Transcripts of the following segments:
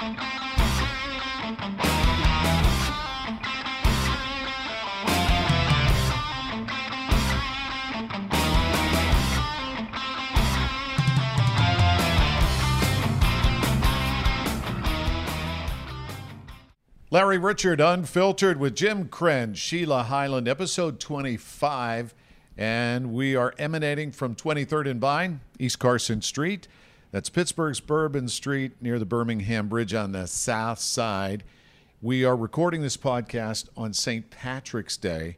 Larry Richert Unfiltered with Jim Krenn, Sheila Hyland, episode 25. And we are emanating from 23rd and Vine, East Carson Street. That's Pittsburgh's Bourbon Street near the Birmingham Bridge on the south side. We are recording this podcast on St. Patrick's Day.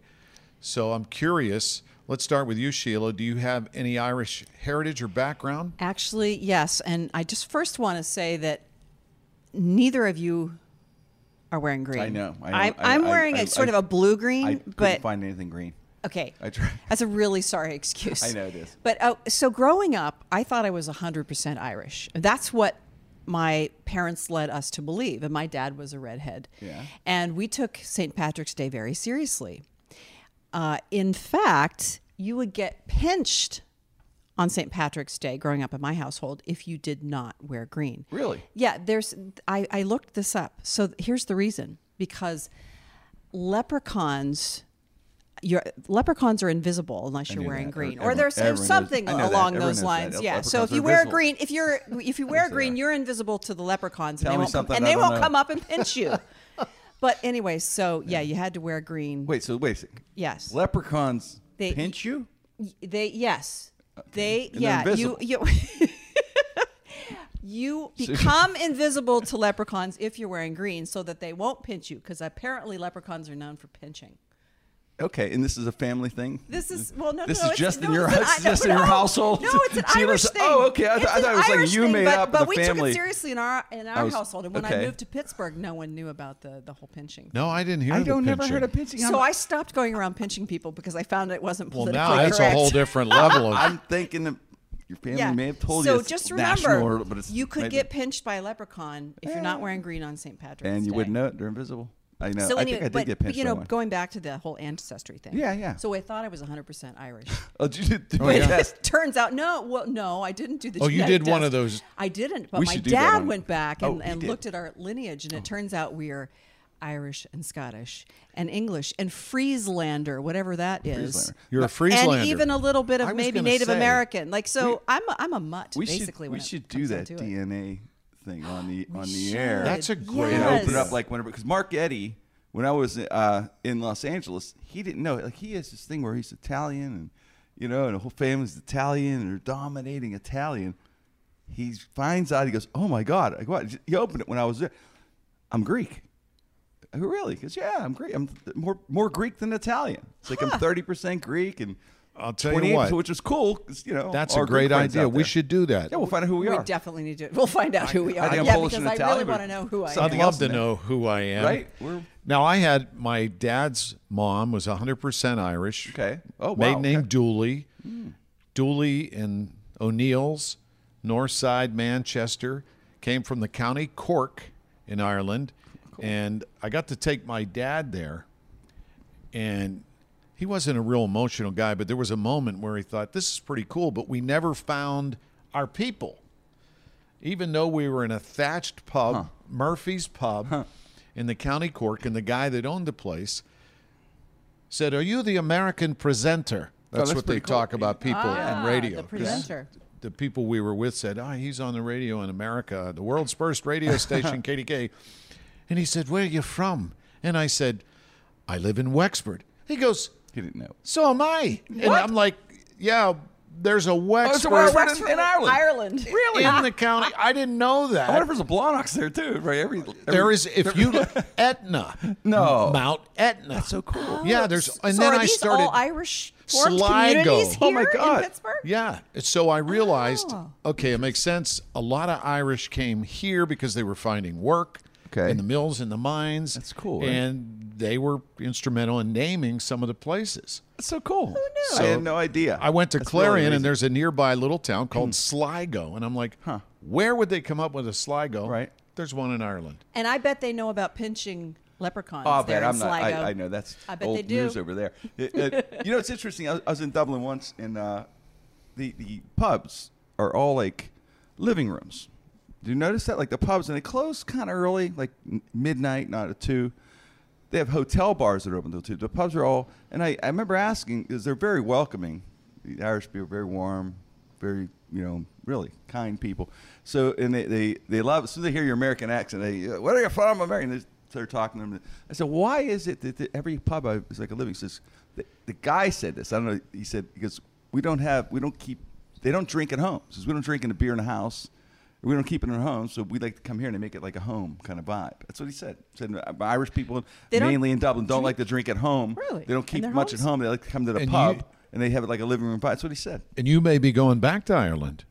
So I'm curious. Let's start with you, Sheila. Do you have any Irish heritage or background? Actually, yes. And I just first want to say that neither of you are wearing green. I know. I know. I'm, I- I'm I- wearing I- a sort I- of a blue green, I couldn't but find anything green. Okay. I tried. That's a really sorry excuse. I know it is. But uh, so growing up, I thought I was 100% Irish. That's what my parents led us to believe. And my dad was a redhead. Yeah. And we took St. Patrick's Day very seriously. Uh, in fact, you would get pinched on St. Patrick's Day growing up in my household if you did not wear green. Really? Yeah, there's I, I looked this up. So here's the reason. Because leprechauns your leprechauns are invisible unless you're wearing that. green, or there's something along those lines. Yeah. So if you wear invisible. green, if you're if you wear green, that. you're invisible to the leprechauns, Tell and they won't come, and they won't come up and pinch you. but anyway, so yeah, you had to wear green. Wait, so wait a second. Yes. Leprechauns They- pinch you? They yes, they And yeah you you. You become invisible to leprechauns if you're wearing green, so that they won't pinch you. Because apparently leprechauns are known for pinching. Okay, and this is a family thing. This is well, no, This no. is it's, just in no, your it's an- house- no, just in your no, household? No, it's an Sheila Irish thing. oh, okay, I It's thought- I thought it was like Irish you thing, made but, up but the we took family. it seriously in our in our was- household. And when I moved to Pittsburgh, no one knew about the the whole pinching. No, I didn't hear I the don't never heard of pinching. So I'm, stopped going around pinching people because I found it wasn't Well, now that's correct. a whole different level of. I'm thinking that your family may have told so you. So just remember, or- but it's you could maybe- get pinched by a leprechaun if you're not wearing green on St. Patrick's and you Day. wouldn't know it. They're invisible. I know. So I anyway, think I did but, get but you know, one. going back to the whole ancestry thing. Yeah, yeah. So I thought I was 100% Irish. Oh, did you do Oh, yeah. test? Turns out, no. Well, no, I didn't do the. Oh, you genetic did one of those- I didn't, but We my should do that dad went back Oh, and, he and looked at our lineage, and it oh. turns out we are Irish and Scottish and English and Frieslander, whatever that is. Frieslander. You're a Frieslander. And even a little bit of maybe Native say. American. Like so, I'm a, I'm a mutt We basically. should when we it should do comes down that to it. DNA thing on the on the should. air. That's a great and Yes. open up like whenever because Mark Eddy, when I was uh, in Los Angeles, he didn't know like he has this thing where he's Italian and you know, and the whole family's Italian and they're dominating Italian. He finds out he goes, "Oh my God!" I go out. He opened it when I was there. I'm Greek. I go, really? Because yeah, I'm Greek. I'm th- more more Greek than Italian. It's like I'm 30 percent Greek and I'll tell you what. which is cool. 'cause, you know, That's our a great friends idea. out We there. should do that. Yeah, we'll find out who we We are. definitely need to. We'll find out who we I are. think I'm yeah, Polish because and I Italian, really but want to know who I am. something I'd else love to in there. know who I am. Right? We're- Now, I had my dad's mom was 100% Irish. Okay. Oh, wow. Maiden name Okay. Dooley. Hmm. Dooley and O'Neill's, North Side, Manchester. Came from the county Cork in Ireland. And I got to take my dad there. And he wasn't a real emotional guy, but there was a moment where he thought, this is pretty cool, but we never found our people. Even though we were in a thatched pub, Murphy's Pub in the county Cork, and the guy that owned the place said, Are you the American presenter? That's, that's what they cool. talk about people Ah, in radio. the 'Cause presenter. The people we were with said, Oh, he's on the radio in America, the world's first radio station, KDK. And he said, Where are you from? And I said, I live in Wexford. He goes, He didn't know. So am I. And I'm like, Yeah, there's a oh, there's a Wexford Wexford Wexford, in Ireland. Ireland. Really? in the county. I didn't know that. I wonder if there's a Blawnox there too. Right? Every, every There is if you look Etna. No. Mount Etna. That's so cool. Yeah, there's and so then are I these started all Irish formed Sligo. communities Oh, here my God. in Pittsburgh? Yeah. So I realized, Oh. okay, it makes sense. A lot of Irish came here because they were finding work Okay. in the mills and the mines. That's cool, right? And they were instrumental in naming some of the places. That's so cool. Who knew? I had no idea. I went to That's Clarion, amazing. and there's a nearby little town called Sligo, and I'm like, Huh. where would they come up with a Sligo? Right. There's one in Ireland. And I bet they know about pinching leprechauns Oh, I there bet in I'm not. Sligo. I, I know that's I bet old they do. news over there. It- it- you know, it's interesting. I was, I was in Dublin once, and uh, the the pubs are all like living rooms, Do you notice that? Like the pubs, and they close kind of early, like m- midnight, not at two. They have hotel bars that are open till two. The pubs are all, and I, I remember asking because they're very welcoming. The Irish people are very warm, very you know really kind people. So and they they, they love as soon as they hear your American accent, they uh, what are you from American? They start talking to them. I said, why is it that, every pub I like a living says the, the guy said this. I don't know. He said because we don't have we don't keep they don't drink at home. Says we don't drink in a beer in the house. We don't keep it in our home, so we'd like to come here and make it like a home kind of vibe. That's what he said. He said uh, Irish people, They mainly in Dublin, don't like to drink at home. Really? They don't keep much homes? at home. They like to come to the And pub you- and they have it like a living room vibe. That's what he said. And you may be going back to Ireland.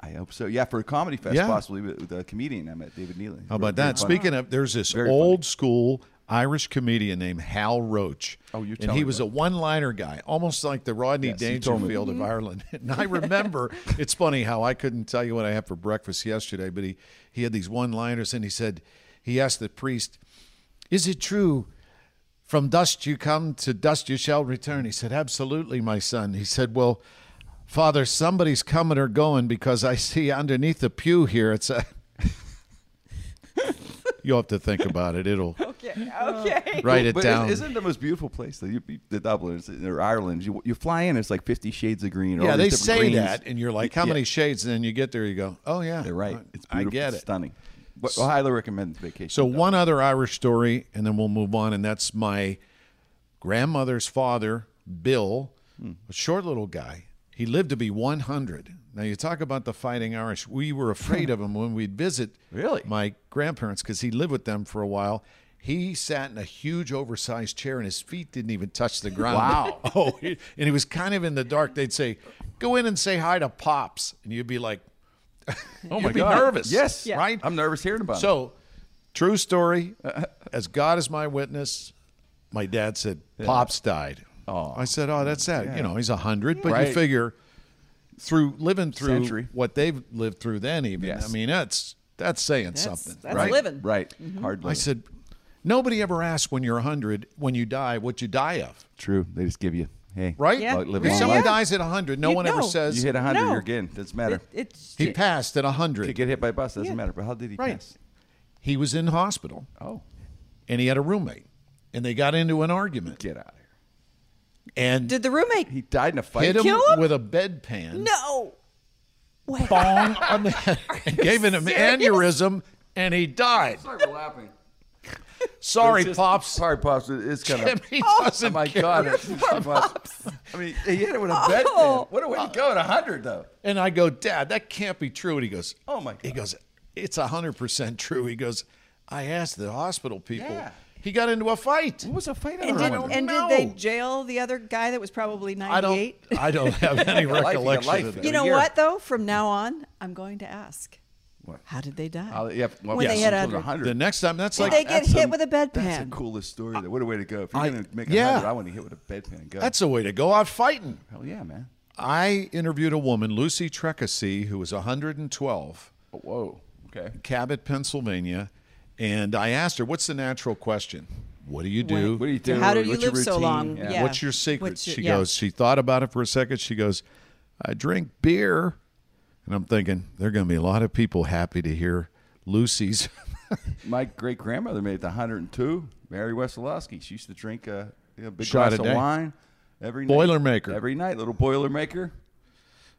I hope so. Yeah, for a comedy fest, Yeah. possibly with, with a comedian I met, David Neely. How about Very that? funny. Speaking of, there's this Very old school Irish comedian named Hal Roach. Oh, you're and he was a one-liner guy, almost like the Rodney Yes, you. Dangerfield of Ireland. And I remember, it's funny how I couldn't tell you what I had for breakfast yesterday, but he he had these one-liners, and he said, he asked the priest, "Is it true?" From dust you come, to dust you shall return. He said, Absolutely, my son. He said, Well, Father, somebody's coming or going because I see underneath the pew here it's a. You'll have to think about it. It'll Okay. Okay. write it But down. Isn't the most beautiful place? The, the Dublin it's- or Ireland. You, you fly in, it's like Fifty Shades of Green. or yeah, all they say greens. that, and you're like, How Yeah. many shades? And then you get there, you go, Oh, yeah. They're right. It's I beautiful. get it. Stunning. But I highly recommend the vacation. So, one other Irish story, and then we'll move on, and that's my grandmother's father, Bill, Hmm. a short little guy. He lived to be 100. Now, you talk about the fighting Irish. We were afraid of him when we'd visit Really? my grandparents because he lived with them for a while. He sat in a huge, oversized chair, and his feet didn't even touch the ground. Wow. oh, and he was kind of in the dark. They'd say, "Go in and say hi to Pops," and you'd be like, oh my God. you'd be nervous. Yes, Yeah. right? I'm nervous hearing about it. So, true story. Uh-huh. As God is my witness, my dad said Pops died. Aw. I said, "Oh, that's sad. Yeah. You know, he's a hundred, but you Right. figure through living through Century. what they've lived through, then even. Yes. I mean, that's that's saying That's- something, that's right? living. Right. Mm-hmm. Hard. I said, nobody ever asks when you're hundred when you die what you die of, True. They just give you, hey, right? Yeah. Like If someone yeah. dies at hundred, no You one ever says You hit 100, No. you're again. Doesn't matter. It, it's he passed at a to hundred. get hit by a bus doesn't Yeah. matter. But how did he Right. pass? He was in hospital, Oh, and he had a roommate, and they got into an argument, get out of here. and did the roommate? He died in a fight. hit him, Kill him? with a bedpan. no. Wait. bong on the head and gave him an serious? aneurysm and he died. Sorry for laughing. Sorry, just- Pops. Sorry, pops. It's kind of. Jimmy Oh doesn't my care. God! It's too much. I mean, he hit it with a bedpan. Oh. What a way to go at hundred, though. And I go, Dad, that can't be true. And he goes, Oh, my god. He goes, It's hundred percent true. He goes, I asked the hospital people. Yeah. He got into a fight. What was a fight And, did, and know. did they jail the other guy that was probably I don't. 98? I don't have any got life, you recollection life. of that. You know year. what, though? From now on, I'm going to ask. What? How did they die? Uh, yeah, well, When they yes, hit it was 100. The next time, that's Did like they get hit a- with a bedpan? That's the coolest story. Though. What a way to go! If you're gonna make a yeah. hundred, I want to hit with a bedpan and go. that's a way to go out fighting. hell yeah, man. I interviewed a woman, Lucy Trecassey, who was 112. Oh, whoa. Okay. Cabot, Pennsylvania, and I asked her, "What's the natural question? What do you do? What do you do? How do you What's your live so routine? long? Yeah. Yeah. What's your secret?" What's your- she yeah. goes. She thought about it for a second. She goes, "I drink beer," and I'm thinking there are going to be a lot of people happy to hear Lucy's. My great grandmother made it to 102. Mary Wesolowski. She used to drink a, a big Shot glass a of wine every night. Boilermaker. Every night, little Boilermaker.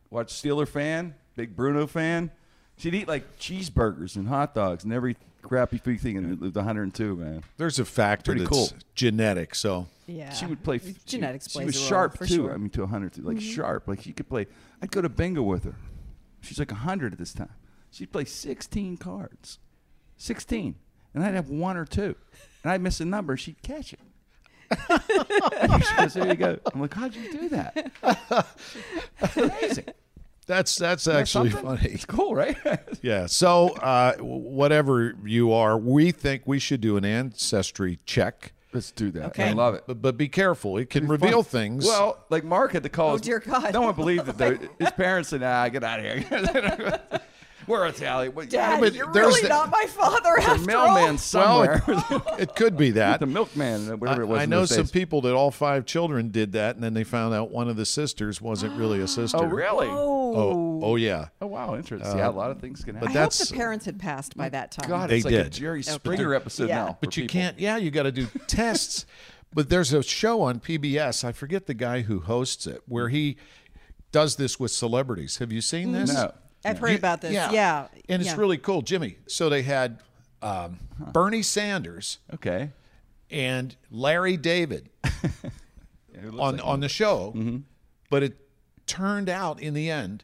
Watch Steeler fan, big Bruno fan. She'd eat like cheeseburgers and hot dogs and every crappy food thing and lived 102, man. There's a factor Pretty that's cool. genetic. So Yeah. She would play. Genetics she plays was a role, sharp for too. sure. Mm-hmm. I mean, to 102. like sharp. Like she could play. I'd go to bingo with her. She's like 100 at this time. She'd play 16 cards, 16, and I'd have one or two, and I'd miss a number. She'd catch it. she goes, "There you go." I'm like, "How'd you do that?" That's amazing. that's that's actually funny. It's cool, right? Yeah. So uh, whatever you are, we think we should do an ancestry check. Let's do that. Okay. I love it. But, but be careful; it can reveal Fun. things. Well, like Mark had to call. Oh, his- dear God. No one believed it. Though. His parents said, "Ah, get out of here." We're Italian. Well, Dad, but you're there's really the- not my father the after mailman all. somewhere. It could be that. the milkman, uh, whatever it was. I, I in know some days. people that all five children did that, and then they found out one of the sisters wasn't really a oh, sister. Oh, really? Oh. oh, oh yeah. Oh, wow. Interesting. yeah, uh, a lot of things can happen. I that's- hope the parents had passed by that time. God, They it's like a. Jerry Springer episode Yeah. now. But you people. can't. Yeah, you got to do tests. But there's a show on PBS. I forget the guy who hosts it, where he does this with celebrities. Have you seen this? No. I've heard You- about this. Yeah. yeah. and it's yeah. really cool, Jimmy. So they had um, Bernie Sanders Okay. and Larry David Yeah, on like on the show, Mm-hmm. but it turned out in the end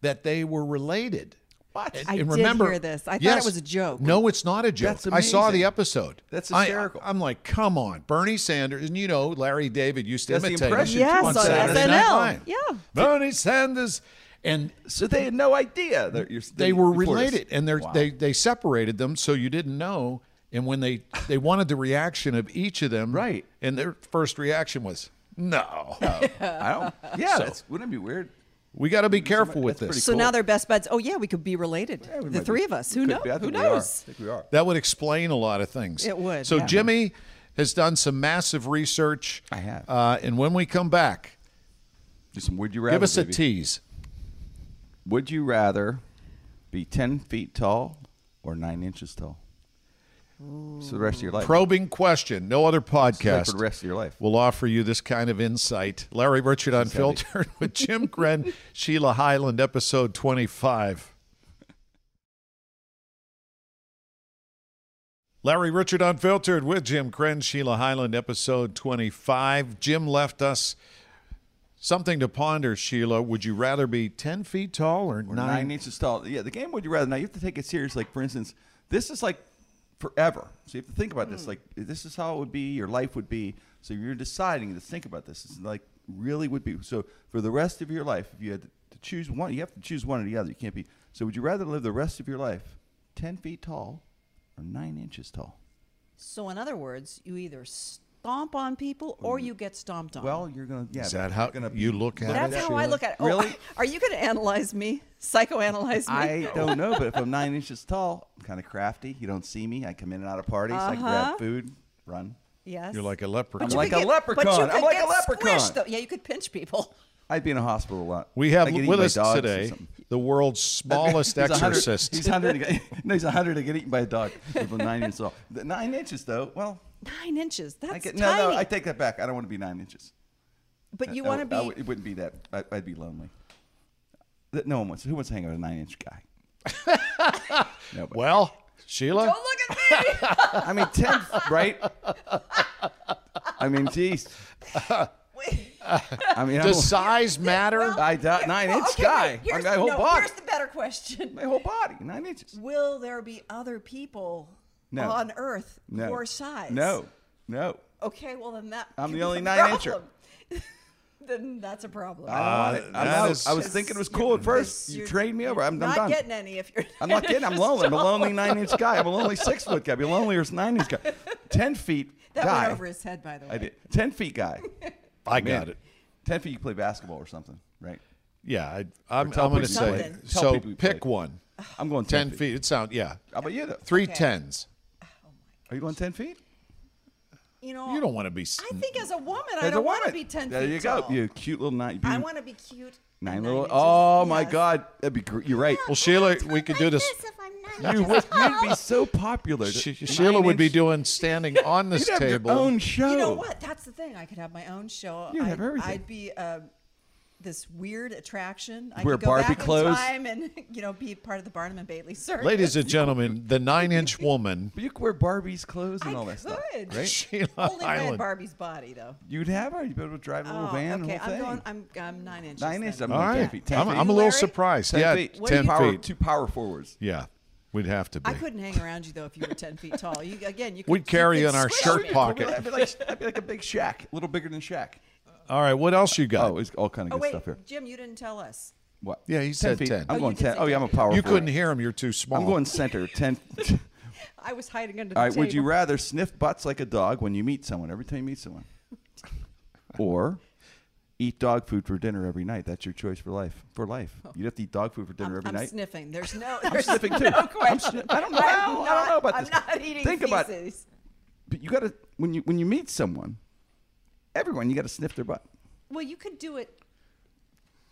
that they were related. What? And, I and did remember, hear this. I thought it was a joke. No, it's not a joke. That's I saw the episode. That's I- hysterical. I, am like, come on, Bernie Sanders, and you know Larry David used to That's the imitate him impression, Yes, on on Saturday Night SNL. Live. Yeah. Bernie Sanders, and So they had no idea that you're. they were related, and they're, Wow. they they separated them so you didn't know. And when they they wanted the reaction of each of them, Right. And their first reaction was, no, I don't. Yeah, So- that's, wouldn't it be weird? we got to be careful with this. So Cool. now they're best buds. Oh yeah, we could be related. we the three be. of us. Who Could knows? Who think we are. knows? I think we are. That would explain a lot of things. It would, So yeah. Jimmy has done some massive research. I have. Uh, and when we come back, Do some would you rather. give us a tease. Would you rather be ten feet tall or nine inches tall? So the rest of your life. Probing question. No other This is like podcast for the rest of your life. will offer you this kind of insight. Larry Richert Unfiltered with Jim Krenn, Sheila Hyland, episode 25. Larry Richert Unfiltered with Jim Krenn, Sheila Hyland, episode 25. Jim left us something to ponder, Sheila. Would you rather be 10 feet tall or, Or nine? nine inches tall. Yeah, the game would you rather. Now you have to take it serious. Like for instance, this is like forever. So you have to think about this. Hmm. Like this is how it would be. Your life would be. So you're deciding to think about this. It's like really would be. So for the rest of your life, if you had to choose one, you have to choose one or the other. You can't be. So would you rather live the rest of your life ten feet tall or nine inches tall? So in other words, you either stomp on people or you get stomped on. Well, you're gonna. Yeah, Is that how gonna you look at that's it? how I Sheila? look at it. Oh, Really? are you going to analyze me? Psychoanalyze me? I don't know, but if I'm nine inches tall, I'm kind of crafty. You don't see me. I come in and out of parties. I Uh-huh. grab food, run. yes. You're like a leprechaun. I'm you like could a get- leprechaun. But you I'm could like a leprechaun. squished, though. Yeah, you could pinch people. I'd be in a hospital a lot. We have I get eaten with by us dogs or today something. the world's smallest He's a hundred- exorcist. He's hundred. to get- No, he's hundred to get eaten by a dog. With a nine inches tall. The nine inches though. Well, Nine inches. That's I get tiny. no, no. I take that back. I don't want to be nine inches. but you uh, want to oh, be. would- it wouldn't be that. I, I'd be lonely. That- No one wants. Who wants to hang out with a nine inch guy? Nobody. well, Sheila, Don't look at me. I mean, ten, right? I mean, geez. I mean, I'm size matter? I doubt nine inch okay, guy. wait, here's, my whole no, body. here's the better question. my whole body. Nine inches. Will there be other people No. on Earth No. your size? No. No. Okay, well then that. I'm the only nine-incher. then that's a problem. I don't ah, want it. I, that I was thinking it was cool at first. You You're- trained me over. I'm, I'm not done. getting any if you're. I'm not kidding. I'm lonely. I'm a lonely nine inch guy. I'm a lonely six foot guy. I'm a lonely nine inch guy. Ten feet That guy. went over his head, by the way. I did. Ten feet guy. I Man. got it. Ten feet. You play basketball or something, right? Yeah, I, I'm, I'm going to say. you played. Tell So pick played. one. I'm going ten feet. It sounds yeah. How about you though? Three Okay. tens. Are you going ten feet? You know, You don't want to be. I think as a woman, I don't want to be ten There feet you tall. go. You cute little nine. I want to be cute. nine and little. inches. Oh my Yes. God, that'd be. great. you're right. Well, Sheila, we could do this. You would. You'd be so popular. She, Nine Sheila would be inch- doing standing on this You'd have table. your own show. You know what? That's the thing. I could have my own show. You'd I'd, have everything. I'd be uh, this weird attraction. I Wear could go Barbie back clothes. in time and you know be part of the Barnum and Bailey circus. Ladies and gentlemen, the nine-inch woman, But you could wear Barbie's clothes and I all that stuff, could. right? Sheila Only if I had Hyland. Barbie's body though. You'd have her. You'd be able to drive a little Oh, van. okay, the whole I'm thing. going. I'm, I'm nine inches. Nine then. inches. I'm All 10 feet. 10 I'm, feet. I'm a little Larry? surprised. 10 yeah, feet. What do ten you- power, feet. Two power forwards. Yeah, we'd have to be. I couldn't hang around you though if you were ten feet tall. You again, you. Could, We'd carry you in our squish shirt me. pocket. I'd be like, I'd be like a big Shaq, a little bigger than Shaq. All right, what else you got? Oh, it's all kind of Oh good wait, stuff here. Jim, you didn't tell us. What? Yeah, he said feet. 10. I'm Oh, going you did 10. Oh, yeah, I'm a power you forward. couldn't hear him. You're too small. I'm going center. 10. I was hiding under All the right, would you rather sniff butts like a dog when you meet someone, every time you meet someone? or eat dog food for dinner every night. That's your choice for life. For life, oh. you'd have to eat dog food for dinner I'm, every I'm night. sniffing. There's no. I'm sniffing too. no I'm question. sni- I don't know. I'm I don't- I don't know about this. I'm not eating Think about- feces. But you got to when you when you meet someone, everyone you got to sniff their butt. Well, you could do it.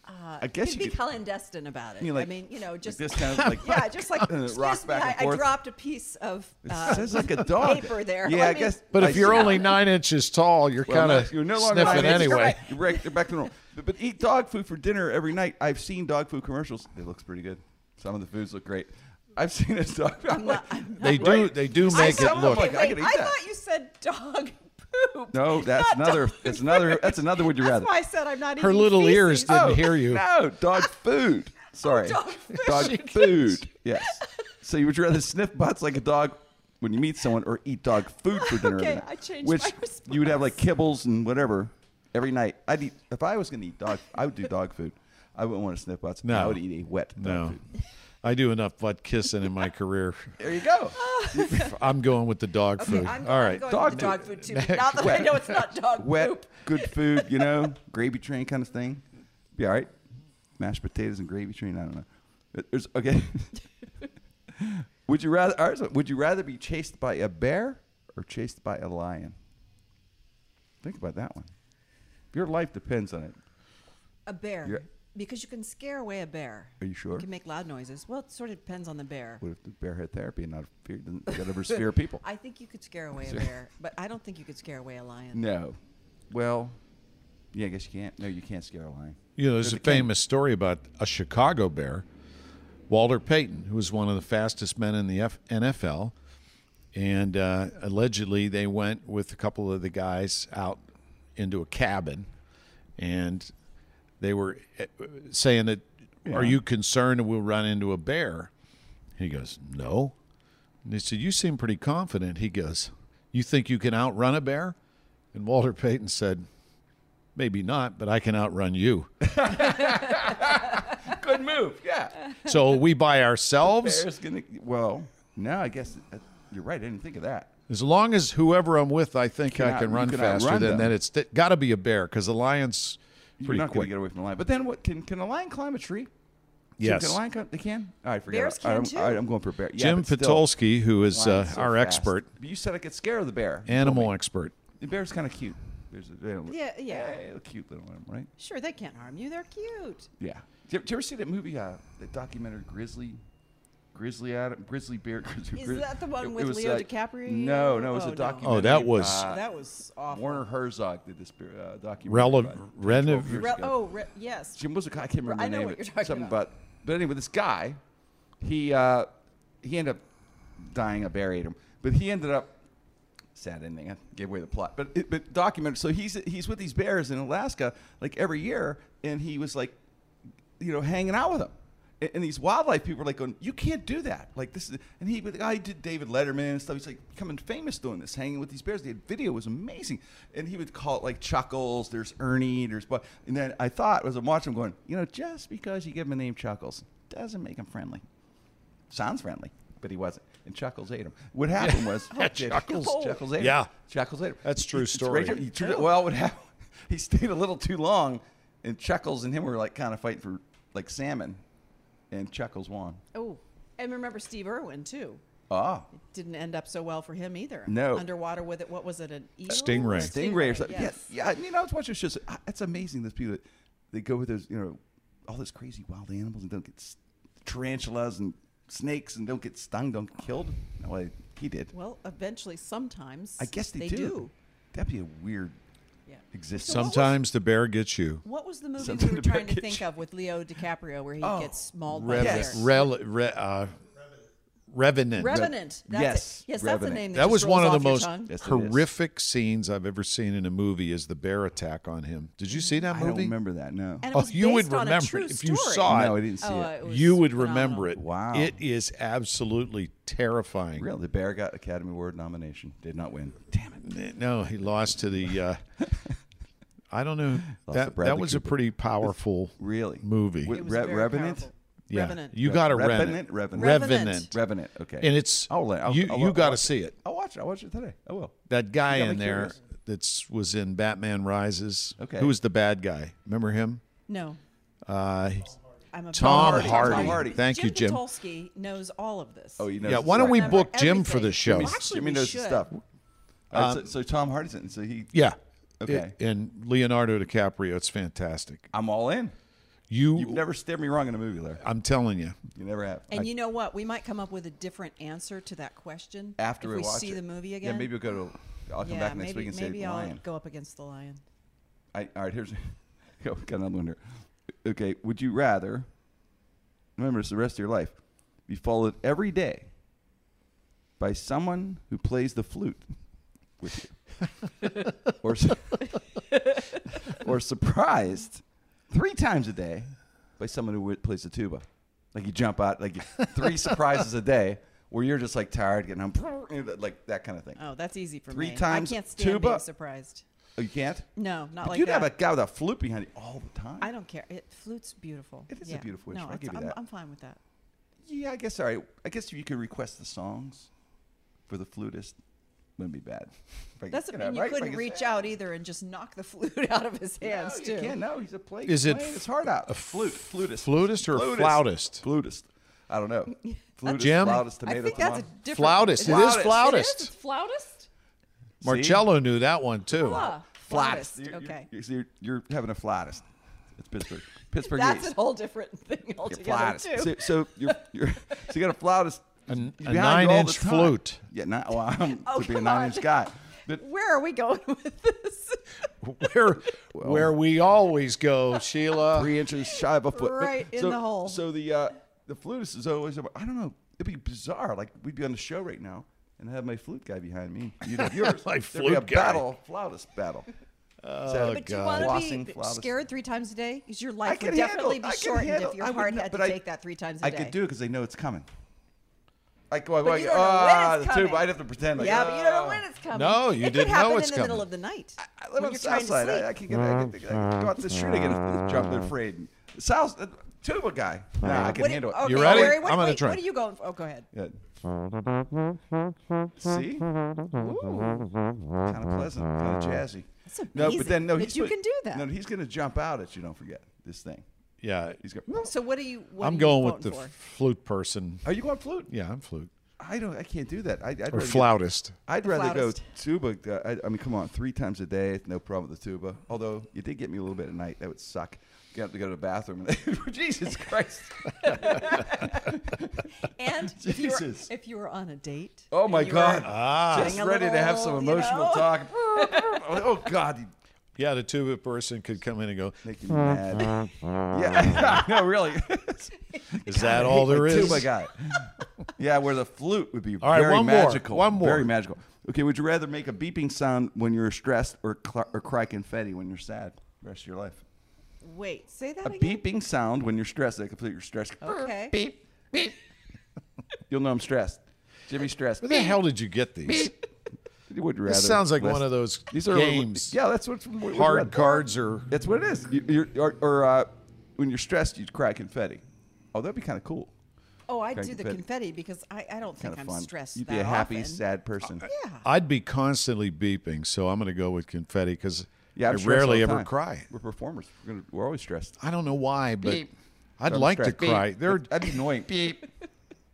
Uh, I guess could you be could- clandestine about it. You like- I mean, you know, Like just this kind of like yeah, just like Uh, excuse rock me, and I, I dropped a piece of It uh, says like a dog. paper there. Yeah, Let I me- guess. But I if you're see- only nine inches tall, you're Well, kind of you're no longer sniffing anyway. You're back, you're back to normal. But, but eat dog food for dinner every night. I've seen dog food commercials. It looks pretty good. Some of the foods look great. I've seen a dog. I'm like, They do. They do make saw it them look. like- I Wait, could eat I that. thought you said dog poop. no, that's not another. dog That's another. That's another. Would you That's rather? why I said I'm not Her eating little ears didn't hear you. No, dog food. Oh, Sorry. dog food. Dog food. Yes. So you would rather sniff butts like a dog when you meet someone, or eat dog food for dinner? every Okay, night? I changed Which my you would have like kibbles and whatever every night. I'd eat if I was going to eat dog. I would do dog food. I wouldn't want to sniff butts. No. I would eat a wet dog No, food. I do enough butt kissing in my career. There you go. I'm going with the dog Okay, food. I'm, All I'm right. going Dog with the dog food. food too. Not that I know it's not dog wet, poop. good food, you know, gravy train kind of thing. Be all right. Mashed potatoes and gravy train. I don't know. But There's okay. would you rather? all right, would you rather be chased by a bear or chased by a lion? Think about that one. Your life depends on it. A bear. You're- Because you can scare away a bear. Are you sure? You can make loud noises. Well, it sort of depends on the bear. What if the bear had therapy and not fear? Doesn't got ever fear people? I think you could scare away a bear, but I don't think you could scare away a lion. No. Well, yeah, I guess you can't. No, you can't scare a lion. You know, there's There's a a king. famous story about a Chicago Bear, Walter Payton, who was one of the fastest men in the F- NFL. And uh, allegedly, they went with a couple of the guys out into a cabin, and they were uh, saying that, "Are you concerned we'll run into a bear?" He goes, "No." And they said, "You seem pretty confident." He goes, "You think you can outrun a bear?" And Walter Payton said, Maybe not, but I can outrun you. Good move. Yeah. So we by ourselves, Bear's gonna. Well, no, I guess uh, you're right. I didn't think of that. as long as whoever I'm with, I think can I can you run can faster. outrun Then, them. then it's got to be a bear because the lion's You're not going quick. to get away from the lion. But then, what can can a lion climb a tree? Yes. Can a lion climb? They can. All right, forget Bears it. All right, can I'm, too. all right, I'm going for bear. Yeah, Jim but still, Patulski, who is uh, lion's so our fast. expert, But you said I get scared of the bear. Animal expert. The bear's kind of cute. There's a, they don't- Yeah, yeah. Hey, a cute little one, right? Sure, they can't harm you. They're cute. Yeah. Did you, did you ever see that movie, uh, the documentary Grizzly? Grizzly Adam, Grizzly Bear. Grizzly, Is Grizz- that the one it- it with was, Leo uh, DiCaprio? No, no, it was Oh, a no. documentary. Oh, that was- uh, that was awful. Werner Herzog did this uh, documentary. Rele- about 10, Rene- 12 years Re- oh, re- yes. Jim was a guy. I can't remember I the know name what of you're it. talking Something about. about. But anyway, this guy, he uh, he ended up dying. A bear ate him. But he ended up sad ending. I gave away the plot. But it, but documented. So he's he's with these bears in Alaska like every year, and he was like, you know, hanging out with them. And, and these wildlife people are like going, you can't do that. Like this is, and he, the guy did David Letterman and stuff. He's like becoming famous doing this, hanging with these bears. The video was amazing, and he would call it like Chuckles. There's Ernie. There's but, and then I thought as I'm watching, him going, you know, just because you give him a name Chuckles doesn't make him friendly. Sounds friendly, but he wasn't. And Chuckles ate him. What happened was oh, Chuckles. Chuckles ate him. Yeah. Chuckles ate him. That's true story. He well, what happened? He stayed a little too long, and Chuckles and him were like kind of fighting for like salmon, and Chuckles won. Oh, and remember Steve Irwin too. Ah, It Didn't end up so well for him either. No. Underwater with it. What was it? An eel? Stingray. Or a Stingray or something. Yes. Yeah, yeah. You know, it's watching shows. It's amazing. Those people that they go with those, you know, all those crazy wild animals and don't get s- tarantulas and snakes and don't get stung, don't get killed. No, well, he did. Well, eventually, sometimes I guess they, they do. do. That'd be a weird Yeah. existence. So what was- Sometimes the bear gets you. What was the movie Something we were trying to think it. of with Leo DiCaprio where he Oh, gets mauled by Rev- a Yes. bear? Rel- re- uh, Revenant. Revenant. That's Yes, It. Yes, that's the name. That, That just was one of the most. Yes, it is. horrific scenes I've ever seen in a movie. Is the bear attack on him? Did you see that movie? I don't remember that. No. And it Oh, was you would based on a remember true it if you story. saw it. no, I didn't see Oh, it. it you would phenomenal. remember it. Wow. It is absolutely terrifying. Really, the bear got Academy Award nomination. Did not win. Damn it. No, he lost to the. Uh, I don't know. to That that was a pretty powerful Really? movie. It was Re- Revenant? powerful. Yeah, Revenant. you got to rent Revenant? it. Revenant. Revenant. Revenant. Okay. and it's I'll, I'll, you. I'll, you got to see it. I'll watch it. I'll watch it today. I will. That guy You got in there, curious. that's was in Batman Rises. Okay. Who was the bad guy? Remember him? No, Uh, I'm a Tom Hardy. Hardy. Tom Hardy. Thank Jim you, Jim. Katulski knows all of this. Oh, you know. yeah. Why don't we Remember book Jim for everything. the show? Well, actually, Jimmy knows the should. stuff. All right, so, so Tom Hardy's in. So he. Yeah. Okay. And Leonardo DiCaprio. It's fantastic. I'm all in. You. You've never stared me wrong in a movie, Larry. I'm telling you. You never have. And I- you know what? We might come up with a different answer to that question after if we, we watch see it. the movie again. Yeah, maybe we'll go to. I'll come Yeah, back next maybe, week and say maybe the I'll lion. go up against the lion. I, all right, here's go, oh, got another one here. Okay, would you rather remember this the rest of your life be followed every day by someone who plays the flute with you, or or surprised three times a day by someone who plays the tuba? Like you jump out like three surprises a day. Where you're just like tired, getting home, like that kind of thing. Oh, that's easy for Three me. times I can't stand tuba? being surprised. Oh, you can't. No, not But like you'd that. have a guy with a flute behind you all the time. I don't care. It flute's beautiful. It is a Yeah. beautiful No, instrument. I'll give you I'm, that. I'm fine with that. Yeah, I guess. All right. I guess if you could request the songs for the flutist, wouldn't be bad. If I could- Doesn't know, mean you right? Couldn't could reach say- out either and just knock the flute out of his No, hands you too. can't. No, he's a play. Is it playing his heart out? a flute, flutist, flutist or a flautist? Flutist. I don't know. Flutist, Jim? flautist, I tomato, think that's a tomato. different Flautist. It is Flautist. It flautist. It's flautist. Marcello knew that one too. Ah, flautist. flautist. You're, you're- Okay. You're, you're, you're having a flautist. It's Pittsburgh. Pittsburgh. That's East. a whole different thing You're altogether flautist. too. So, so you're, you're so you got a flautist. A- a behind you all the nine-inch flute. Yeah, not, well, I'm Oh, to be a come nine-inch guy. But Where are we going with this? Where, where we always go, Sheila. three inches shy of a foot. But- Right in so, the hole. So the uh, the flutist is always. I don't know. It'd be bizarre. Like we'd be on the show right now and have my flute guy behind me. You'd have yours. My There'd be a flute guy. battle, flautist battle. Oh, But do you want to be flautist. scared three times a day? Because your life would definitely handle- be shortened handle- if your I would heart not- had to I- take that three times a I day. I could do it because they know it's coming. Like, well, But well, don't know when ah, it's the tuba. coming. I'd have to pretend. Like, yeah, but you don't know ah. when it's coming. No, you it didn't know it's coming. It could happen in the middle of the night. I live when on you're trying to. I, sleep. I can get. I can, I can go out to the street. I get a jump. They're afraid. South uh, tuba guy. Nah, I can what handle it. Okay, you ready? Larry, what, I'm gonna wait, try. What are you going for? Oh, go ahead. Yeah. See? Kind of pleasant, kind of jazzy. That's No, but then no, that he's you gonna- can do that. No, he's going to jump out at you. Don't forget this thing. Yeah, He's going. So what are you? What I'm are you going with the for? flute person. Are you going flute? Yeah, I'm flute I don't. I can't do that. I, I'd or rather get- flautist. I'd The rather flautist. go tuba. uh, I, I mean, come on, three times a day, no problem with the tuba. Although you did get me a little bit at night, that would suck. You have to go to the bathroom. Jesus Christ! And if you, were, Jesus. if you were on a date. Oh my you were God! Ah, Just Getting a ready to have some little, you emotional know? talk. oh God! You yeah. The tuba person could come in and go. Making me mm, mm, mad. Mm, yeah, no, really. Is that all there is? Tuba guy. Yeah, where the flute would be All right, very one more. magical. One more. Very magical. Okay, would you rather make a beeping sound when you're stressed or cl- or cry confetti when you're sad? The rest of your life. Wait, say that again? A again. beeping sound when you're stressed. Like complete your stress. Okay. Beep beep. You'll know I'm stressed. Jimmy stressed. Where the hell did you get these? You would rather. This sounds like less- one of those These are games. Yeah, that's what, Hard cards or That's what it is. You, you're, or or uh, when you're stressed, you cry confetti. Oh, that'd be kind of cool. Oh, I Kind do of the confetti. confetti because I, I don't Kind think of I'm fun. stressed. You'd that be a happy, often. sad person. Yeah. I'd be constantly beeping, so I'm going to go with confetti because Yeah, I'm I rarely ever cry. We're performers. We're, gonna, we're always stressed. I don't know why, but Beep. I'd So I'm like to stressed. Beep. cry. There, That'd be annoying. Beep.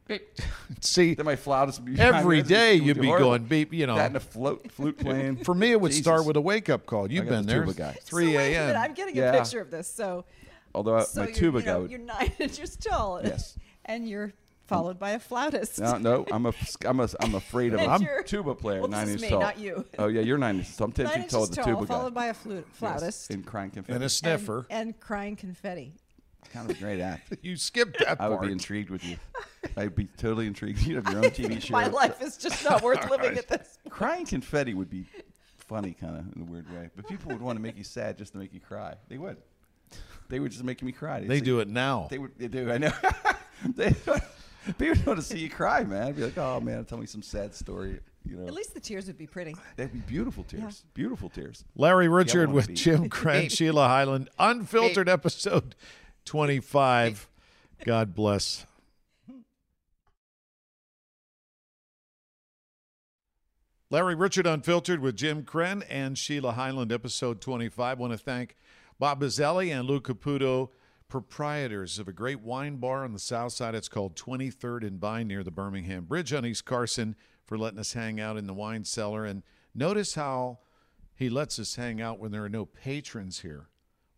Beep. see, Then my flautist would be every behind day you'd be horrible. going beep. You know, That and a float, flute playing. for me it would start with a wake up call. You've been the there, tuba guy. 3 wait a minute, a.m. I'm getting Yeah. a picture of this. So, Although uh, so my tuba you guy know, would. you're nine inches tall. Yes. And you're followed by a flautist. No, no, I'm a, I'm a, I'm afraid of. And A, I'm you're- tuba player, well, nine inches me, tall. not you. Oh yeah, you're nine inches. tall. I'm ten Nine feet tall inches the tall, tuba guy. followed by a flute, flautist. and crying confetti. and a and- sniffer. And, crying confetti. Kind of a great act. you skipped that I would be intrigued with you. I'd be totally intrigued. You'd have your own TV show. My life is just not worth living at this point. Crying confetti would be funny, kind of in a weird way. But people would want to make you sad just to make you cry. They would. They would just make me cry. they do it now. They would. They do. I know. they. People want to see you cry, man. Be like, oh man, tell me some sad story. You know, At least the tears would be pretty. that'd be beautiful tears. Beautiful tears. Larry Richert wanna with be- Jim Grant, Sheila Hyland, unfiltered episode 25. God bless. Larry Richert Unfiltered with Jim Krenn and Sheila Hyland, episode 25. I want to thank Bob Bazzelli and Lou Caputo, proprietors of a great wine bar on the south side. It's called 23rd and Vine near the Birmingham Bridge on East Carson for letting us hang out in the wine cellar. And notice how he lets us hang out when there are no patrons here.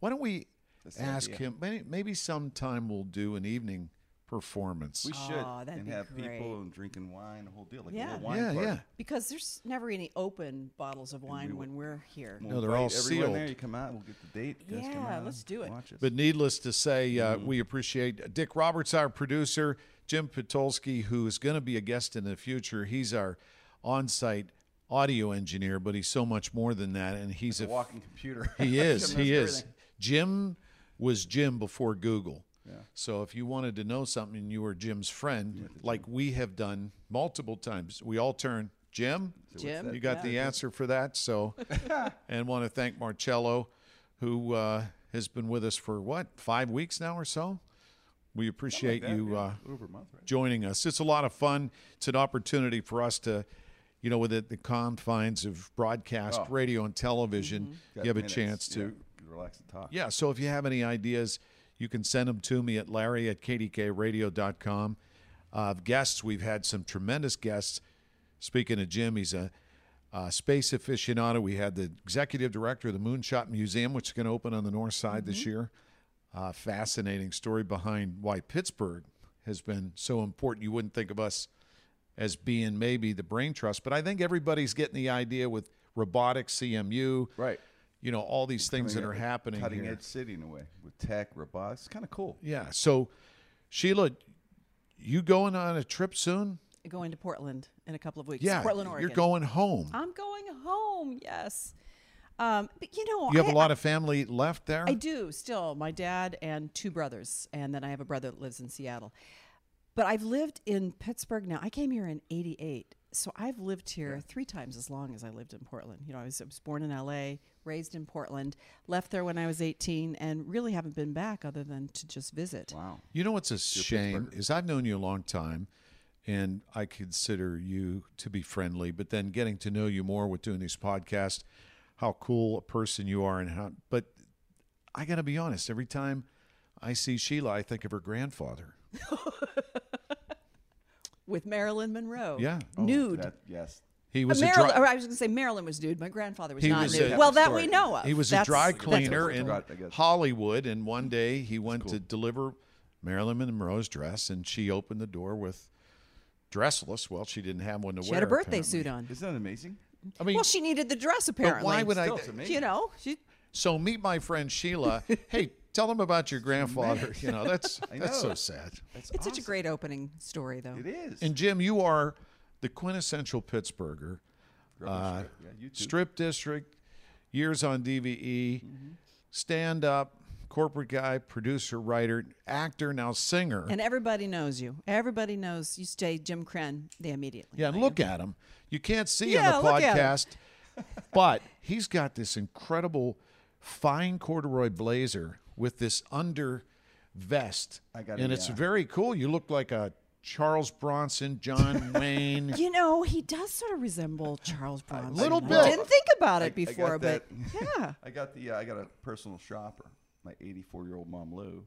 Why don't we the ask idea. him? Maybe, maybe sometime we'll do an evening performance. We should Aw, that'd and be have great. people and drinking wine, the whole deal, like Yeah. a wine yeah, party. yeah. Because there's never any open bottles of wine we when we're here. We'll No, they're all invite everyone There. sealed. You come out, we'll get the date. You come Yeah, out, let's do it. But needless to say, uh, we appreciate Dick Roberts, our producer, Jim Patolsky, who is going to be a guest in the future. He's our on-site audio engineer, but he's so much more than that, and he's a a walking computer. he is he is. everything. Jim was Jim before Google. Yeah. So if you wanted to know something and you were Jim's friend, like we have done multiple times, we all turn Jim. Jim, You got yeah. the answer for that. So, and want to thank Marcello, who uh, has been with us for what five weeks now or so. We appreciate Like that, you yeah. uh, over a month, right? joining us. It's a lot of fun. It's an opportunity for us to, you know, with the confines of broadcast, Oh. radio, and television, Mm-hmm. You have a minutes. chance to. Yeah, relax and talk. Yeah, so if you have any ideas, you can send them to me at larry at kdkradio.com. Uh, guests, we've had some tremendous guests. Speaking of Jim, he's a uh, space aficionado. We had the executive director of the Moonshot Museum, which is going to open on the north side this year. Uh, fascinating story behind why Pittsburgh has been so important. You wouldn't think of us as being maybe the brain trust, but I think everybody's getting the idea with robotics, CMU, Right. You know, all these things that are happening Cutting here. edge city in a way with tech, robotics. It's kind of cool. Yeah. So, Sheila, you going on a trip soon? Going to Portland in a couple of weeks. Yeah. Portland, Oregon. You're going home. I'm going home. Yes. Um, but you know, You have I- a lot of family left there. I do still. My dad and two brothers, and then I have a brother that lives in Seattle. But I've lived in Pittsburgh now. I came here in '88, so I've lived here three times as long as I lived in Portland. You know, I was, I was born in LA, raised in Portland, left there when I was 18, and really haven't been back other than to just visit. Wow. You know what's a shame is I've known you a long time, and I consider you to be friendly. But then getting to know you more with doing these podcasts, how cool a person you are, and how. But I got to be honest. Every time I see Sheila, I think of her grandfather. With Marilyn Monroe. Yeah. Oh, Nude. That, yes. He was a Marilyn, dry, or I was going to say Marilyn was nude. My grandfather was He not was nude. a- well, that story. we know of. He was That's- a dry cleaner what- in Forgot, Hollywood, and one day he went to deliver Marilyn Monroe's dress, and she opened the door with dressless. Well, she didn't have one to She wear. She had a birthday apparently. suit on. Isn't that amazing? I mean, Well, she needed the dress apparently. but why would I? Still, it's. You know, she So meet my friend Sheila. hey, tell them about your grandfather. You know, that's I that's so sad. That's It's such a great opening story, though. It is. And Jim, you are the quintessential Pittsburgher. Uh, strip. Yeah, you too. Strip District, years on DVE, stand up, corporate guy, producer, writer, actor, now singer. And everybody knows you. Everybody knows you stay Jim Krenn. They immediately. Yeah, know and you. look at him. You can't see Yeah, on the look at him. podcast, but he's got this incredible fine corduroy blazer with this under vest, I gotta- and it's yeah. very cool. You look like a Charles Bronson, John Wayne. You know, he does sort of resemble Charles Bronson. A little bit. I bit. didn't think about I- I it got before, but that. yeah. I got the. Uh, I got a personal shopper. My 84 year old mom Lou.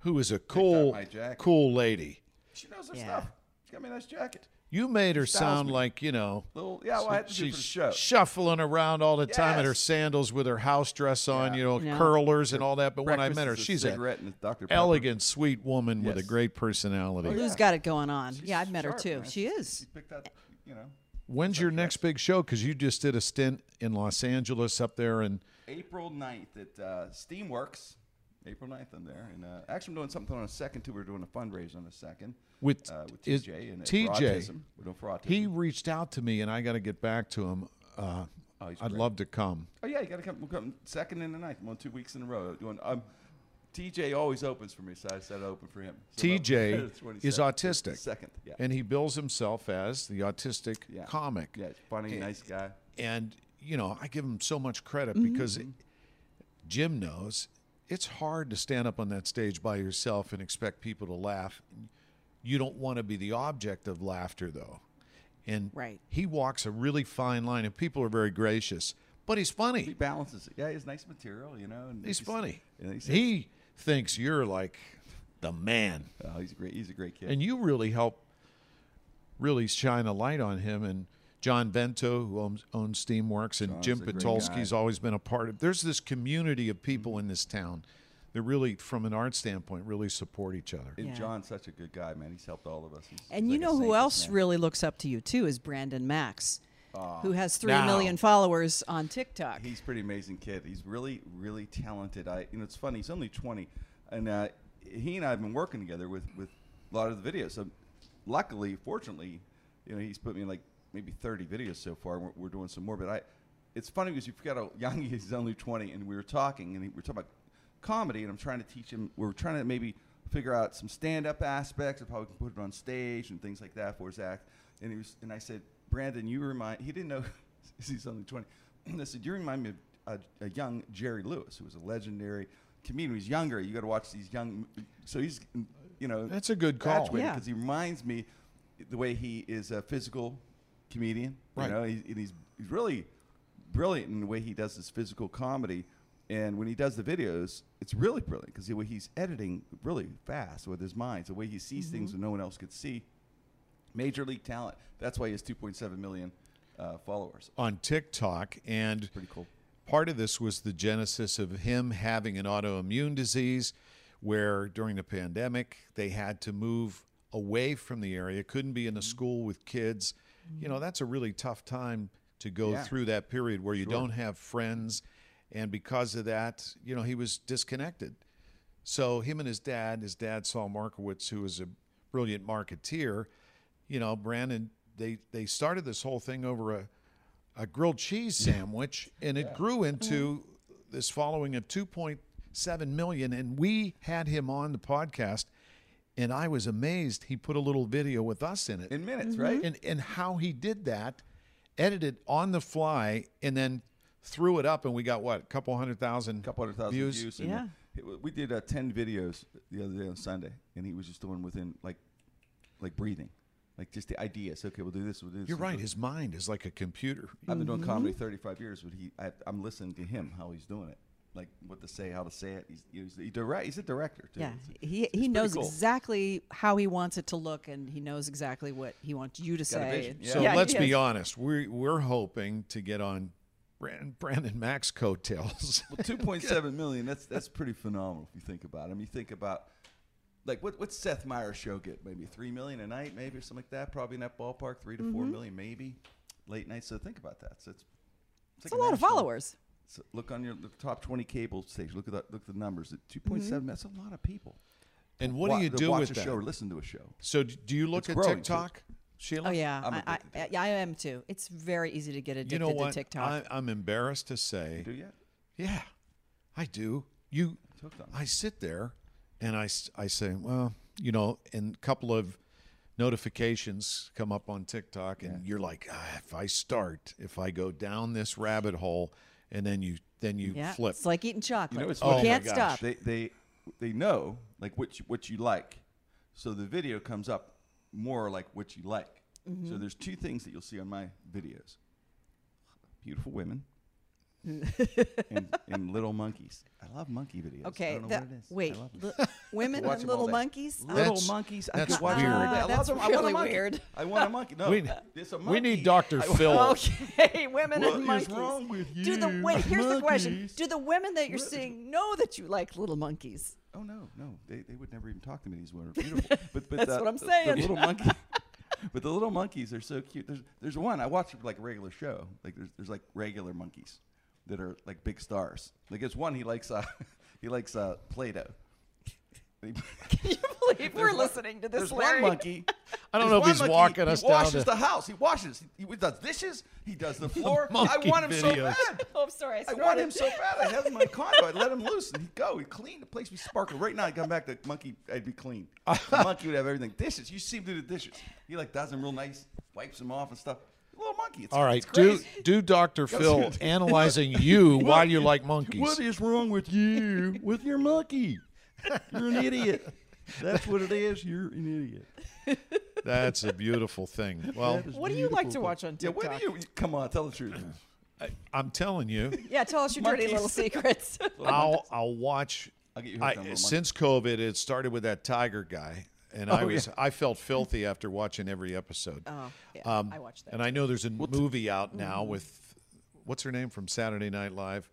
who is a cool, cool lady. She knows her Yeah. stuff. She got me a nice jacket. You made her sound me. like you know. Little. Yeah. Well, I had to She's show. shuffling around all the time in her sandals with her house dress on, Yeah. you know, Yeah. curlers and all that. But when I met her, a she's a cigarette and a Dr. Pepper. elegant, sweet woman with a great personality. Lou's got it going on. She's yeah, I've met her too. man. She is. She picked up. You know, When's your next big show? Because you just did a stint in Los Angeles up there, and April 9th at uh, Steamworks. April 9th, I'm there. And uh, actually, I'm doing something on a second, too. We're doing a fundraiser on a second. with, uh, with TJ. and TJ, autism. We're doing for autism. he reached out to me, and I got to get back to him. Uh, Oh, I'd great. love to come. Oh yeah, you got to come. We'll come second and the ninth. I'm on two weeks in a row. Doing um, TJ always opens for me, so I said open for him. So TJ is autistic. Second, yeah, And he bills himself as the autistic yeah. comic. Yeah, funny, nice guy. And, you know, I give him so much credit Mm-hmm. because it- Jim knows it's hard to stand up on that stage by yourself and expect people to laugh. You don't want to be the object of laughter, though. and Right. he walks a really fine line, and people are very gracious. But he's funny. He balances it. Yeah, he's nice material, you know. And He's funny. and he's, He thinks you're like the man, oh, he's a great. He's a great kid. and you really help really shine a light on him. And John Vento, who owns, owns Steamworks, and John's Jim a great always been a part of. There's this community of people in this town that really, from an art standpoint, really support each other. and Yeah. John's such a good guy, man. He's helped all of us. He's, And he's you like know who else man. really looks up to you too is Brandon Max, who has three Now. million followers on TikTok. He's a pretty amazing kid. He's really, really talented. I, you know, it's funny. He's only 20, and uh, he and I have been working together with with a lot of the videos. So, luckily, fortunately, you know, he's put me in like maybe 30 videos so far. We're, we're doing some more, but I. It's funny because you forget how young he is. He's only 20, and we were talking, and we were talking about comedy, and I'm trying to teach him. We are trying to maybe figure out some stand-up aspects of how we can put it on stage and things like that for his act. And he was, and I said, Brandon, you remind. He didn't know he's only 20. I said, you remind me of a, a young Jerry Lewis, who was a legendary comedian. He's younger. You got to watch these young. So he's, you know, That's a good call. Yeah. because he reminds me the way he is a physical comedian. Right. You know, he, and he's he's really brilliant in the way he does his physical comedy. And when he does the videos, it's really brilliant because the way he's editing really fast with his mind, the way he sees things that no one else could see. Major league talent. That's why he has 2.7 million uh, followers. on TikTok, and Pretty cool. part of this was the genesis of him having an autoimmune disease, where during the pandemic they had to move away from the area, couldn't be in Mm-hmm. a school with kids. You know, that's a really tough time to go Yeah. through that period where you Sure. don't have friends, and because of that, you know, he was disconnected. So him and his dad, his dad Saul Markowitz, who was a brilliant marketeer, you know, Brandon, they they started this whole thing over a a grilled cheese sandwich, and it grew mm-hmm. into this following of 2.7 million. And we had him on the podcast, and I was amazed. He put a little video with us in it, In minutes, right? and and how he did that, edited on the fly, and then threw it up, and we got what a couple hundred thousand, couple hundred thousand views. views. Yeah. it- we did uh, ten videos the other day on Sunday, and he was just doing within like, like breathing, like just the ideas. Okay, we'll do this. We'll do this. You're right. His mind is like a computer. I've been doing comedy 35 years, but he, I, I'm listening to him how he's doing it, like what to say, how to say it. He's he's, he direct, he's a director too. yeah, It's- he it's he knows cool. exactly how he wants it to look, and he knows exactly what he wants you to Got a say. vision, yeah. So Yeah, let's be honest. We're we're hoping to get on Brandon, Brandon Mack's coattails. Well, 2.7 million. That's that's pretty phenomenal if you think about it. I mean, you think about like what what's Seth Meyers' show get? Maybe three million a night, maybe or something like that. Probably in that ballpark, three to four mm-hmm. million, maybe late night. So think about that. So it's It's like a lot of national- followers. So look on your the top 20 cable stations. Look at that. Look at the numbers. At 2.7. That's a lot of people. and what Wa- do you do watch with a that? show or listen to a show? So do you look It's at growing, too. TikTok, Sheila? Oh yeah, I'm I, I, addicted to it. yeah, I am too. It's very easy to get addicted You know what? to TikTok. I, I'm embarrassed to say. Do you? Yeah, I do. You, hooked. I sit there, and I I say, well, you know, and a couple of notifications come up on TikTok, and you're like, ah, if I start, if I go down this rabbit hole, and then you, then you yeah, flip. it's like eating chocolate. You know, it's you can't Oh stop. They they they know like what you, what you like, so the video comes up more like what you like. Mm-hmm. So there's two things that you'll see on my videos: beautiful women and, and little monkeys. I love monkey videos. I Okay, don't know that- what it is. wait, I love them. li- women and little monkeys. Little That's- monkeys. I that's could watch weird. them all day. I That's love them. I want a really monkey. weird. I want a monkey. No, We- it's a we need Dr. Phil. Okay, women What and is monkeys. wrong with you? Do the wait? Here's the question: Do the women that you're seeing know that you like little monkeys? Oh no, no, they, they would never even talk to me. These women are beautiful. But, but That's the, what I'm the- saying. The little monkey, but the little monkeys are so cute. There's there's one I watch like a regular show. Like there's there's like regular monkeys that are like big stars. Like there's one he likes uh he likes uh Play-Doh. Can you believe we're one- listening to this, There's Larry? one monkey. I don't know if he's monkey, walking us down. he washes the- the house. He washes. He, he does dishes. He does the floor. I monkey want him videos. so bad. Oh, I'm sorry. I, I want him so bad. I have him in my condo. I'd let him loose and he'd go. He'd clean. The place We be sparkling. Right now, I'd come back, the monkey, I'd be clean. The monkey would have everything. Dishes. You see him do the dishes. He like does them real nice, wipes them off and stuff. Little monkey. It's, All right, it's do crazy. do Dr. Phil analyzing you while you like monkeys. What is wrong with you with your monkey? You're an idiot. That's what it is. You're an idiot. That's a beautiful thing. Well, What do you like to watch on Yeah, TikTok? what do you? Come on, tell the truth. I'm telling you, Yeah, tell us your dirty little secrets. I'll I'll watch. I'll get you I, since COVID, it started with that tiger guy, and I Oh, was yeah. I felt filthy after watching every episode. oh, yeah, I watched that. And I know there's a movie out now Mm-hmm. with what's her name from Saturday Night Live?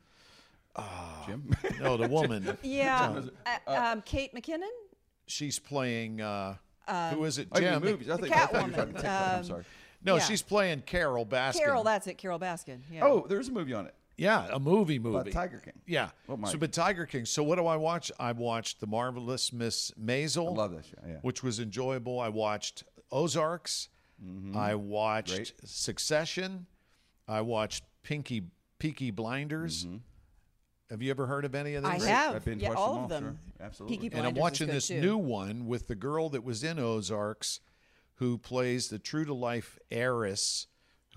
Jim. No, the woman. yeah, uh, um, Kate McKinnon, She's playing. Uh, who is it? You Jim. mean movies. I, think, I thought you were Catwoman, talking TikTok. I'm um, sorry. No, Yeah. she's playing Carole Baskin. Carol. That's it, Carole Baskin. Yeah. Oh, there's a movie on it yeah, a movie movie. about Tiger King. Yeah. Oh, my. so, but Tiger King. So, what do I watch? I watched The Marvelous Miss Maisel. I love that show. Yeah. Which was enjoyable. I watched Ozarks. I watched Mm-hmm. Great. Succession. I watched Pinky Peaky Blinders. Mm-hmm. Have you ever heard of any of these? I Great. have. I've binge yeah, watched all them of them. sure. Absolutely. Peaky and I'm watching this too. new one with the girl that was in Ozarks, who plays the true to life heiress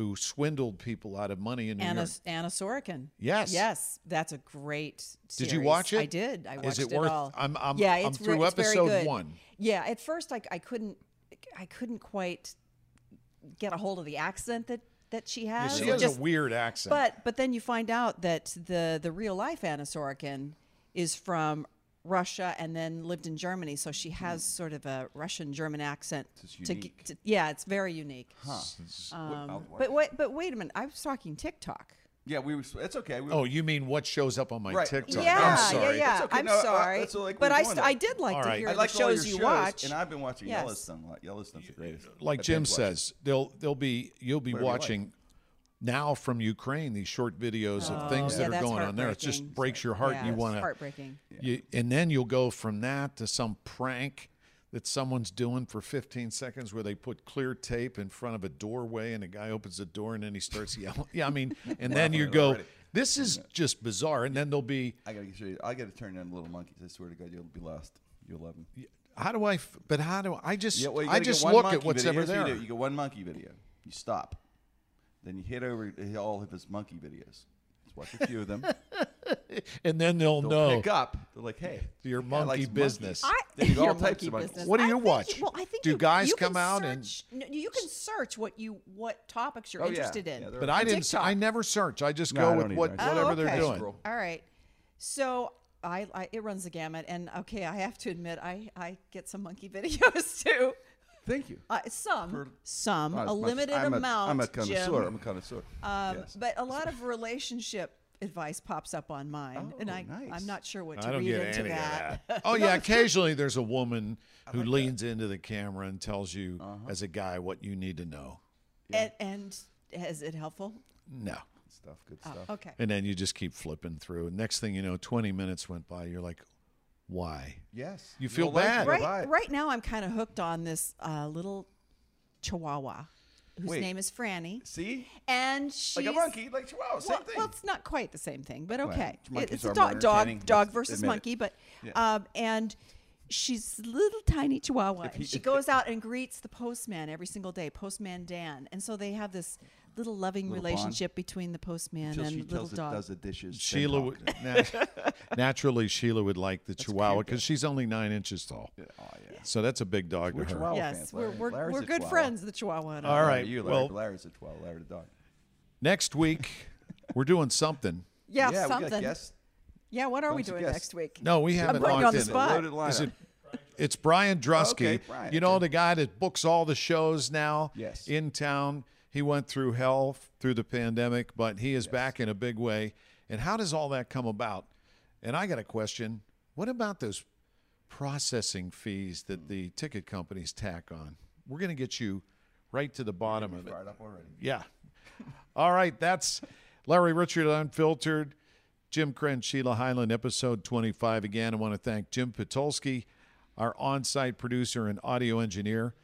who swindled people out of money in New Anna York. Anna Sorokin. Yes. Yes, that's a great. Story. Did you watch it? I did. I Is watched it it, worth- all. I'm- I'm- yeah, I'm it's through it's very episode good. one. Yeah, at first I, I couldn't I couldn't quite get a hold of the accent that that she Yeah, has. she has just- a weird accent. But but then you find out that the the real life Anna Sorokin is from Russia and then lived in Germany, so she has sort of a Russian German accent. It's to- unique. to- yeah, it's very unique. Huh. Um, but wait, but wait a minute. I was talking TikTok. Yeah, we. were- It's okay. We, oh, you mean what shows up on my Right. TikTok? Yeah, I'm yeah, sorry. yeah. It's okay. I'm No, sorry, that's like but I, st- I did like All to right. hear I the all shows you shows, watch. and I've been watching Yes. Yellowstone. Yellowstone's the greatest. Like Jim binge watch says, they'll they'll be you'll be Whatever you like. watching now from Ukraine these short videos of things Oh, yeah, that are going on there. It just breaks your heart. Yeah, you want to heartbreaking. You, and then you'll go from that to some prank that someone's doing for 15 seconds where they put clear tape in front of a doorway and a guy opens the door and then he starts yelling. Yeah, I mean, and then you go, this is just bizarre. And then there'll be, I gotta show you. I gotta turn on little monkeys. I swear to God, you'll be lost. You'll love them. how do I, f- but how do I just, Yeah, well, you I gotta get just one look monkey at what's video. ever Here's what there. You, do. you get one monkey video. You stop. Then you hit over all of his monkey videos. Just watch a few of them. And then they'll, They'll know. pick up. They're like, hey, Your monkey business. monkeys. I, Then all your types monkey of monkeys. business. What do I you think watch? well, I think Do you, guys you come out and- search, no, you can search what you what topics you're Oh, yeah. interested in. Yeah, But I didn't, TikTok. I never search. I just No, go I with what, either. Oh, whatever they're doing. All right. So I, I it runs the gamut, and okay, I have to admit, I I get some monkey videos too. Thank you. Uh, some, For- some, Not a limited I'm amount. A, I'm a connoisseur. Jim. I'm a connoisseur. Um, yes. But a lot of relationship advice pops up on mine, and Oh, I nice. I'm not sure what to I don't read get into any that. of that. Oh yeah, occasionally there's a woman who leans into the camera and tells you, Uh-huh. as a guy, what you need to know. and, and is it helpful? No, stuff. Good Oh, stuff. okay. and then you just keep flipping through. Next thing you know, 20 minutes went by. You're like, why? Yes. You feel You'll bad. it. right right now i'm kind of hooked on this uh, little chihuahua whose Wait. name is franny See, and she's like a monkey, like Chihuahua, same well, thing. well, it's not quite the same thing, but Well, okay. It- it's a are dog, dog, dog versus admit it. monkey, but Yeah. um, and she's a little tiny chihuahua. He- and she goes out and greets the postman every single day, Postman Dan, and so they have this little loving Little relationship between the postman Until and she little tells it, dog. does the dishes. Sheila, talk. would, nat- naturally, Sheila would like the Chihuahua because she's only nine inches tall. Yeah, Oh yeah. So that's a big dog We're to her. Chihuahua yes, fans, we're we're, Larry's we're good Chihuahua. friends, the Chihuahua. And I. All right. You, Larry, well- Larry's a Chihuahua. Larry the dog. Next week, we're doing something. Yeah, yeah, we something. got yeah, what are we Bunch of doing next week? No, we haven't putting you locked on the in. spot. Loaded lineup. Is it? It's Brian Drusky. Okay, Brian, you know the guy that books all the shows now Yes. in town. He went through hell through the pandemic, but he is back in a big way. And how does all that come about? And I got a question. What about those processing fees that hmm. the ticket companies tack on? We're going to get you right to the bottom of it. Fired up already. Yeah. All right. That's Larry Richert Unfiltered, Jim Krenn, Sheila Hyland, episode 25. Again, I want to thank Jim Patulski, our on site producer and audio engineer.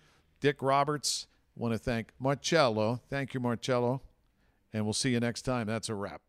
Dick Roberts. Want to thank Marcello. Thank you, Marcello. And we'll see you next time. That's a wrap.